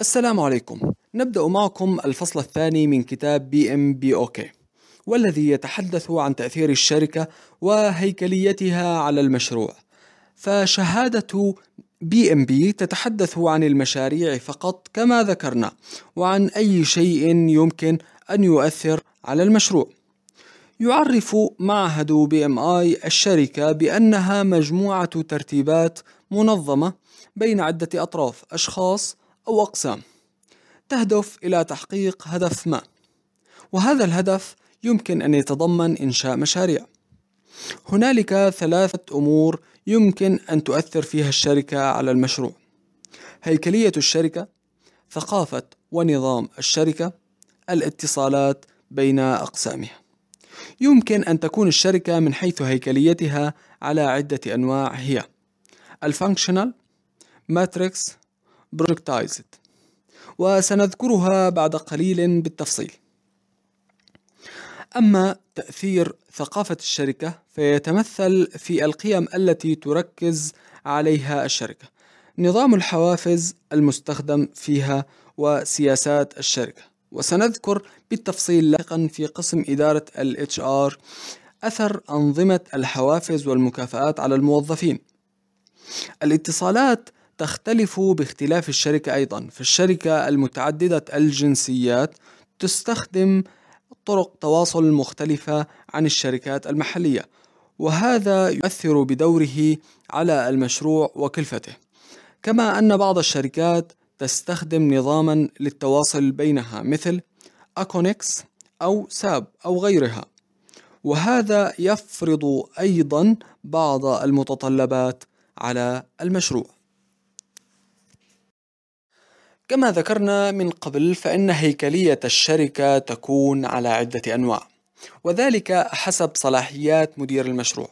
السلام عليكم. نبدأ معكم الفصل الثاني من كتاب PMBOK والذي يتحدث عن تأثير الشركة وهيكليتها على المشروع. فشهادة PMP تتحدث عن المشاريع فقط كما ذكرنا وعن أي شيء يمكن أن يؤثر على المشروع. يعرف معهد PMI الشركة بأنها مجموعة ترتيبات منظمة بين عدة أطراف أشخاص أو أقسام. تهدف إلى تحقيق هدف ما. وهذا الهدف يمكن أن يتضمن إنشاء مشاريع. هنالك ثلاثة أمور يمكن أن تؤثر فيها الشركة على المشروع. هيكلية الشركة ثقافة ونظام الشركة الاتصالات بين أقسامها. يمكن أن تكون الشركة من حيث هيكليتها على عدة أنواع هي ال functional matrix projectized وسنذكرها بعد قليل بالتفصيل. أما تأثير ثقافة الشركة فيتمثل في القيم التي تركز عليها الشركة. نظام الحوافز المستخدم فيها وسياسات الشركة. وسنذكر بالتفصيل لاحقا في قسم إدارة ال HR أثر أنظمة الحوافز والمكافآت على الموظفين. الاتصالات تختلف باختلاف الشركة أيضا. فالشركة المتعددة الجنسيات تستخدم طرق تواصل مختلفة عن الشركات المحلية وهذا يؤثر بدوره على المشروع وكلفته. كما أن بعض الشركات تستخدم نظاما للتواصل بينها مثل أكونكس أو ساب أو غيرها. وهذا يفرض أيضا بعض المتطلبات على المشروع. كما ذكرنا من قبل فإن هيكلية الشركة تكون على عدة أنواع وذلك حسب صلاحيات مدير المشروع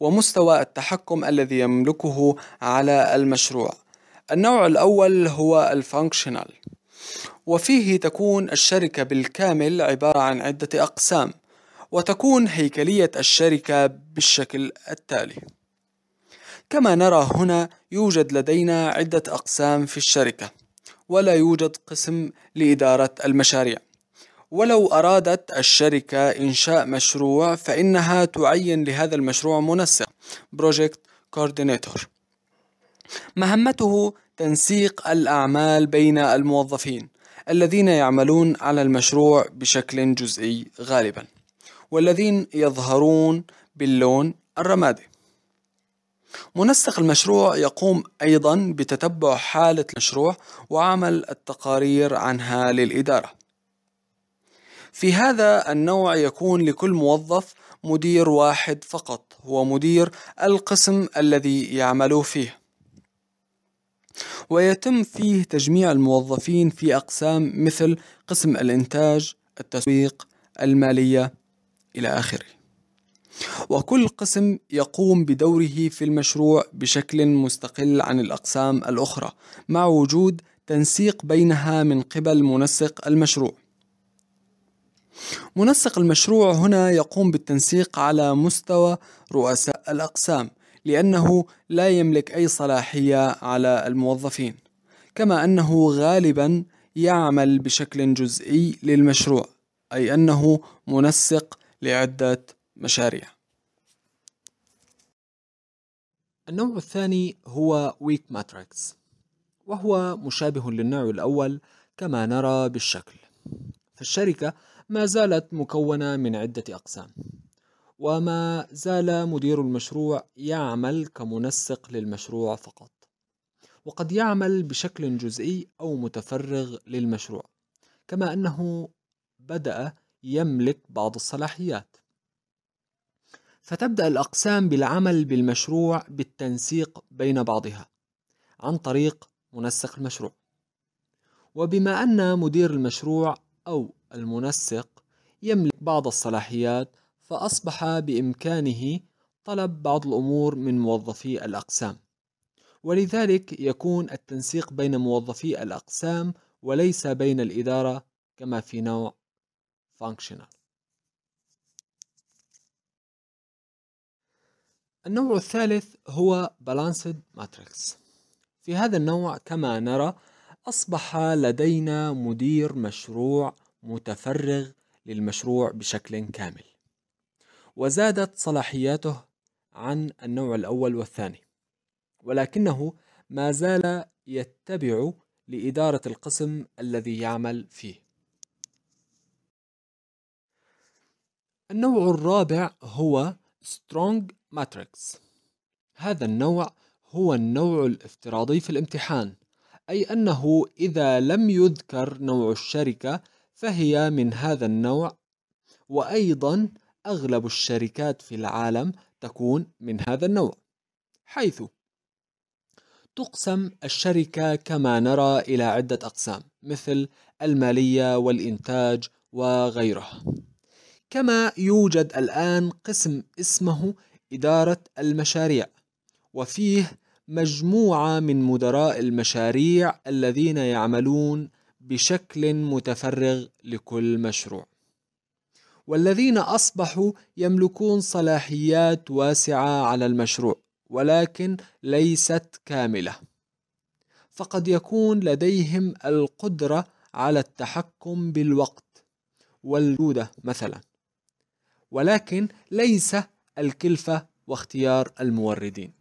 ومستوى التحكم الذي يملكه على المشروع. النوع الأول هو الفانكشنال وفيه تكون الشركة بالكامل عبارة عن عدة أقسام وتكون هيكلية الشركة بالشكل التالي. كما نرى هنا يوجد لدينا عدة أقسام في الشركة. ولا يوجد قسم لإدارة المشاريع. ولو أرادت الشركة إنشاء مشروع فإنها تعين لهذا المشروع منسق Project Coordinator مهمته تنسيق الأعمال بين الموظفين الذين يعملون على المشروع بشكل جزئي غالبا والذين يظهرون باللون الرمادي. منسق المشروع يقوم أيضا بتتبع حالة المشروع وعمل التقارير عنها للإدارة. في هذا النوع يكون لكل موظف مدير واحد فقط هو مدير القسم الذي يعمل فيه. ويتم فيه تجميع الموظفين في أقسام مثل قسم الإنتاج التسويق المالية إلى آخره. وكل قسم يقوم بدوره في المشروع بشكل مستقل عن الأقسام الأخرى مع وجود تنسيق بينها من قبل منسق المشروع. منسق المشروع هنا يقوم بالتنسيق على مستوى رؤساء الأقسام لأنه لا يملك أي صلاحية على الموظفين كما أنه غالبا يعمل بشكل جزئي للمشروع أي أنه منسق لعدة مشاريع. النوع الثاني هو ويك ماتريكس وهو مشابه للنوع الأول كما نرى بالشكل. فالشركة ما زالت مكونة من عدة أقسام وما زال مدير المشروع يعمل كمنسق للمشروع فقط. وقد يعمل بشكل جزئي أو متفرغ للمشروع كما أنه بدأ يملك بعض الصلاحيات. فتبدأ الأقسام بالعمل بالمشروع بالتنسيق بين بعضها عن طريق منسق المشروع. وبما أن مدير المشروع أو المنسق يملك بعض الصلاحيات فأصبح بإمكانه طلب بعض الأمور من موظفي الأقسام. ولذلك يكون التنسيق بين موظفي الأقسام وليس بين الإدارة كما في نوع functional. النوع الثالث هو Balanced Matrix. في هذا النوع كما نرى أصبح لدينا مدير مشروع متفرغ للمشروع بشكل كامل. وزادت صلاحياته عن النوع الأول والثاني. ولكنه ما زال يتبع لإدارة القسم الذي يعمل فيه. النوع الرابع هو Strong Matrix. هذا النوع هو النوع الافتراضي في الامتحان أي أنه إذا لم يذكر نوع الشركة فهي من هذا النوع وأيضا أغلب الشركات في العالم تكون من هذا النوع حيث تقسم الشركة كما نرى إلى عدة أقسام مثل المالية والإنتاج وغيرها. كما يوجد الآن قسم اسمه إدارة المشاريع وفيه مجموعة من مدراء المشاريع الذين يعملون بشكل متفرغ لكل مشروع. والذين أصبحوا يملكون صلاحيات واسعة على المشروع ولكن ليست كاملة. فقد يكون لديهم القدرة على التحكم بالوقت والجودة مثلا. ولكن ليس الكلفة واختيار الموردين.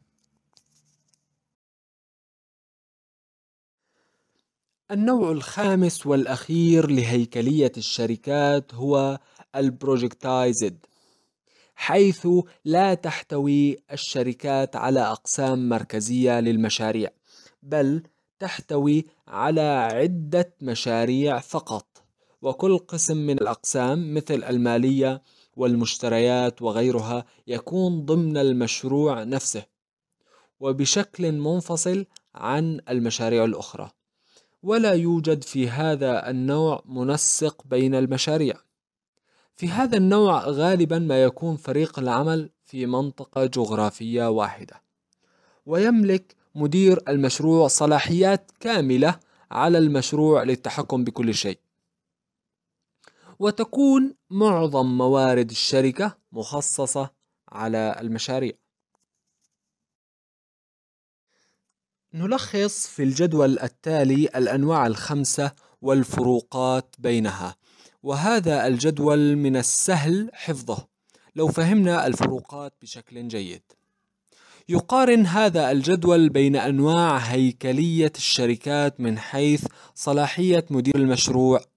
النوع الخامس والأخير لهيكلية الشركات هو البروجكتايزد حيث لا تحتوي الشركات على أقسام مركزية للمشاريع بل تحتوي على عدة مشاريع فقط وكل قسم من الأقسام مثل المالية والمشتريات وغيرها يكون ضمن المشروع نفسه وبشكل منفصل عن المشاريع الأخرى. ولا يوجد في هذا النوع منسق بين المشاريع. في هذا النوع غالبا ما يكون فريق العمل في منطقة جغرافية واحدة. ويملك مدير المشروع صلاحيات كاملة على المشروع للتحكم بكل شيء. وتكون معظم موارد الشركة مخصصة على المشاريع. نلخص في الجدول التالي الأنواع الخمسة والفروقات بينها وهذا الجدول من السهل حفظه. لو فهمنا الفروقات بشكل جيد. يقارن هذا الجدول بين أنواع هيكلية الشركات من حيث صلاحية مدير المشروع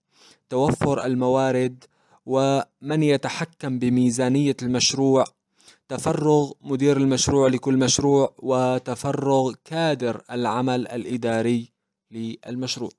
توفر الموارد ومن يتحكم بميزانية المشروع؟ تفرغ مدير المشروع لكل مشروع وتفرغ كادر العمل الإداري للمشروع.